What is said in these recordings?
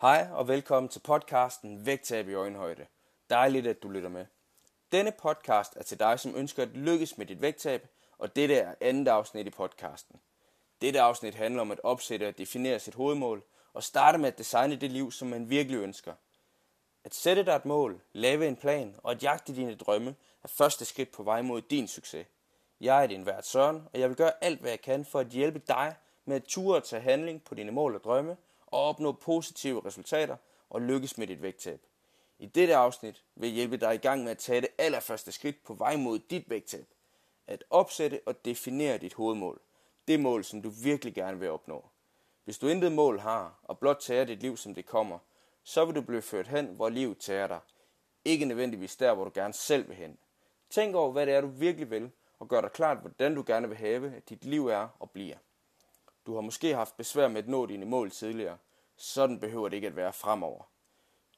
Hej og velkommen til podcasten Vægtab i øjenhøjde. Dejligt, at du lytter med. Denne podcast er til dig, som ønsker at lykkes med dit vægttab, og dette er andet afsnit i podcasten. Dette afsnit handler om at opsætte og definere sit hovedmål, og starte med at designe det liv, som man virkelig ønsker. At sætte dig et mål, lave en plan og at jagte dine drømme er første skridt på vej mod din succes. Jeg er din vært Søren, og jeg vil gøre alt, hvad jeg kan for at hjælpe dig med at ture og tage handling på dine mål og drømme, og opnå positive resultater og lykkes med dit vægttab. I dette afsnit vil jeg hjælpe dig i gang med at tage det allerførste skridt på vej mod dit vægttab. At opsætte og definere dit hovedmål. Det mål, som du virkelig gerne vil opnå. Hvis du intet mål har, og blot tager dit liv, som det kommer, så vil du blive ført hen, hvor livet tager dig. Ikke nødvendigvis der, hvor du gerne selv vil hen. Tænk over, hvad det er, du virkelig vil, og gør dig klart, hvordan du gerne vil have, at dit liv er og bliver. Du har måske haft besvær med at nå dine mål tidligere. Sådan behøver det ikke at være fremover.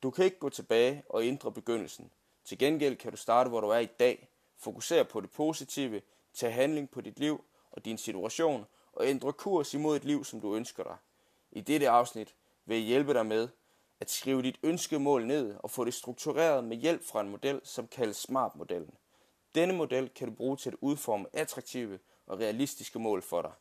Du kan ikke gå tilbage og ændre begyndelsen. Til gengæld kan du starte, hvor du er i dag. Fokusere på det positive, tage handling på dit liv og din situation, og ændre kurs imod et liv, som du ønsker dig. I dette afsnit vil jeg hjælpe dig med at skrive dit ønskemål ned og få det struktureret med hjælp fra en model, som kaldes SMART-modellen. Denne model kan du bruge til at udforme attraktive og realistiske mål for dig.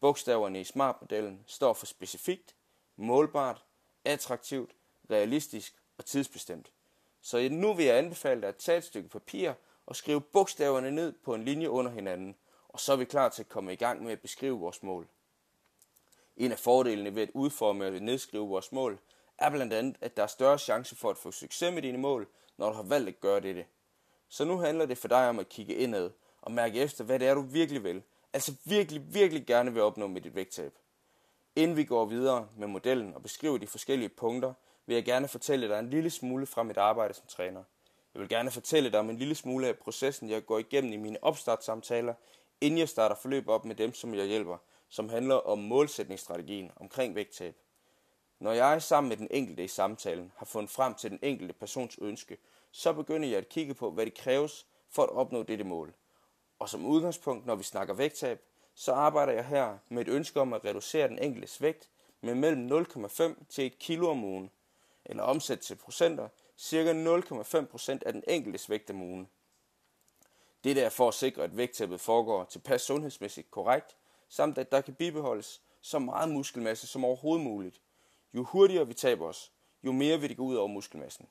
Bogstaverne i SMART-modellen står for specifikt, målbart, attraktivt, realistisk og tidsbestemt. Så nu vil jeg anbefale dig at tage et stykke papir og skrive bogstaverne ned på en linje under hinanden, og så er vi klar til at komme i gang med at beskrive vores mål. En af fordelene ved at udforme og nedskrive vores mål er blandt andet, at der er større chance for at få succes med dine mål, når du har valgt at gøre dette. Så nu handler det for dig om at kigge indad og mærke efter, hvad det er, du virkelig vil, altså virkelig, virkelig gerne vil opnå med dit vægttab. Inden vi går videre med modellen og beskriver de forskellige punkter, vil jeg gerne fortælle dig en lille smule fra mit arbejde som træner. Jeg vil gerne fortælle dig om en lille smule af processen, jeg går igennem i mine opstartssamtaler, inden jeg starter forløb op med dem, som jeg hjælper, som handler om målsætningsstrategien omkring vægttab. Når jeg sammen med den enkelte i samtalen har fundet frem til den enkelte persons ønske, så begynder jeg at kigge på, hvad det kræves for at opnå dette mål. Og som udgangspunkt, når vi snakker vægttab, så arbejder jeg her med et ønske om at reducere den enkeltes vægt med mellem 0,5 til 1 kg om ugen, eller omsat til procenter, ca. 0,5 procent af den enkeltes vægt om ugen. Det er for at sikre, at vægttabet foregår tilpas sundhedsmæssigt korrekt, samt at der kan bibeholdes så meget muskelmasse som overhovedet muligt. Jo hurtigere vi taber os, jo mere vil det gå ud over muskelmassen.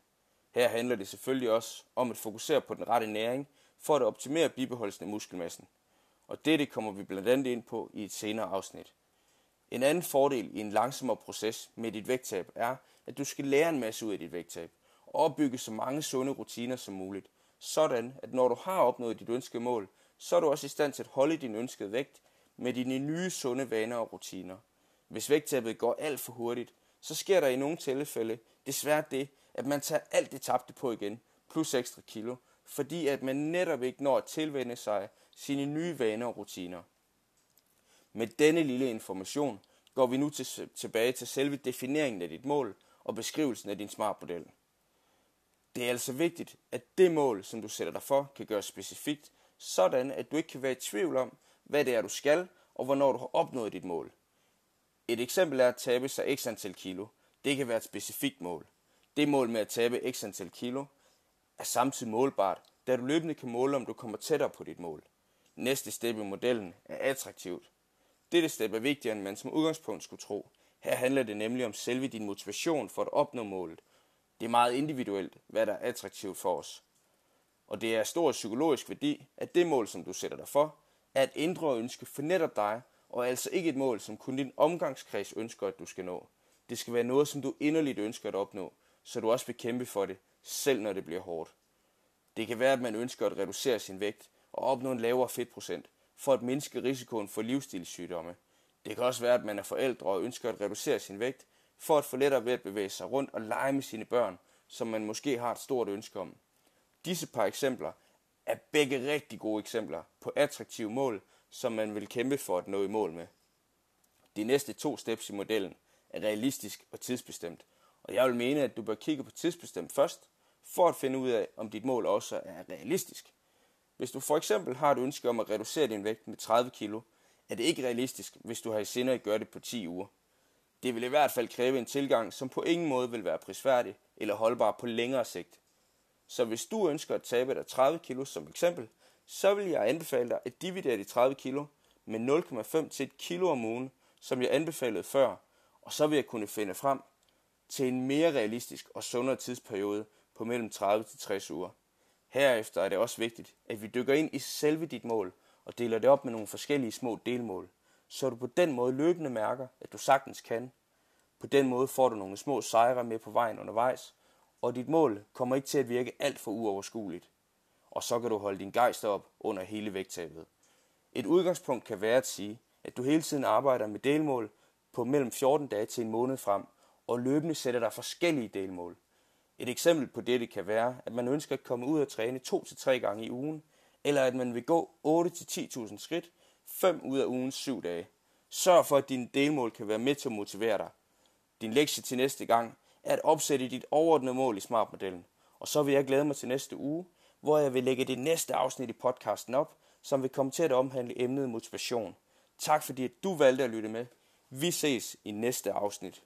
Her handler det selvfølgelig også om at fokusere på den rette næring, for at optimere bibeholdelsen af muskelmassen. Og dette kommer vi blandt andet ind på i et senere afsnit. En anden fordel i en langsommere proces med dit vægttab er, at du skal lære en masse ud af dit vægttab og opbygge så mange sunde rutiner som muligt, sådan at når du har opnået dit ønskede mål, så er du også i stand til at holde din ønskede vægt med dine nye sunde vaner og rutiner. Hvis vægttabet går alt for hurtigt, så sker der i nogle tilfælde desværre det, at man tager alt det tabte på igen, plus ekstra kilo, fordi at man netop ikke når at tilvende sig sine nye vaner og rutiner. Med denne lille information går vi nu til, tilbage til selve defineringen af dit mål og beskrivelsen af din smart-model. Det er altså vigtigt, at det mål, som du sætter dig for, kan gøres specifikt, sådan at du ikke kan være i tvivl om, hvad det er, du skal, og hvornår du har opnået dit mål. Et eksempel er at tabe sig x antal kilo. Det kan være et specifikt mål. Det mål med at tabe x antal kilo er samtidig målbart, da du løbende kan måle, om du kommer tættere på dit mål. Næste step i modellen er attraktivt. Dette step er vigtigere, end man som udgangspunkt skulle tro. Her handler det nemlig om selve din motivation for at opnå målet. Det er meget individuelt, hvad der er attraktivt for os. Og det er af stor psykologisk værdi, at det mål, som du sætter dig for, er et indre ønske for netop dig, og altså ikke et mål, som kun din omgangskreds ønsker, at du skal nå. Det skal være noget, som du inderligt ønsker at opnå, så du også vil kæmpe for det, selv når det bliver hårdt. Det kan være, at man ønsker at reducere sin vægt og opnå en lavere fedtprocent, for at mindske risikoen for livsstilssygdomme. Det kan også være, at man er forældre og ønsker at reducere sin vægt, for at få lettere ved at bevæge sig rundt og lege med sine børn, som man måske har et stort ønske om. Disse par eksempler er begge rigtig gode eksempler på attraktive mål, som man vil kæmpe for at nå i mål med. De næste to steps i modellen er realistisk og tidsbestemt, og jeg vil mene, at du bør kigge på tidsbestemt først, for at finde ud af, om dit mål også er realistisk. Hvis du for eksempel har et ønske om at reducere din vægt med 30 kg, er det ikke realistisk, hvis du har i sinde at gøre det på 10 uger. Det vil i hvert fald kræve en tilgang, som på ingen måde vil være prisværdig eller holdbar på længere sigt. Så hvis du ønsker at tabe dig 30 kg som eksempel, så vil jeg anbefale dig at dividere de 30 kg med 0,5 til 1 kg om ugen, som jeg anbefalede før, og så vil jeg kunne finde frem til en mere realistisk og sundere tidsperiode på mellem 30 til 60 uger. Herefter er det også vigtigt, at vi dykker ind i selve dit mål og deler det op med nogle forskellige små delmål, så du på den måde løbende mærker, at du sagtens kan. På den måde får du nogle små sejre med på vejen undervejs, og dit mål kommer ikke til at virke alt for uoverskueligt. Og så kan du holde din gejst op under hele vægttabet. Et udgangspunkt kan være at sige, at du hele tiden arbejder med delmål på mellem 14 dage til en måned frem, og løbende sætter dig forskellige delmål. Et eksempel på dette kan være, at man ønsker at komme ud og træne 2-3 gange i ugen, eller at man vil gå 8-10.000 skridt 5 ud af ugens 7 dage. Sørg for, at dine delmål kan være med til at motivere dig. Din lektie til næste gang er at opsætte dit overordnede mål i Smart-modellen. Og så vil jeg glæde mig til næste uge, hvor jeg vil lægge det næste afsnit i podcasten op, som vil komme til at omhandle emnet motivation. Tak fordi at du valgte at lytte med. Vi ses i næste afsnit.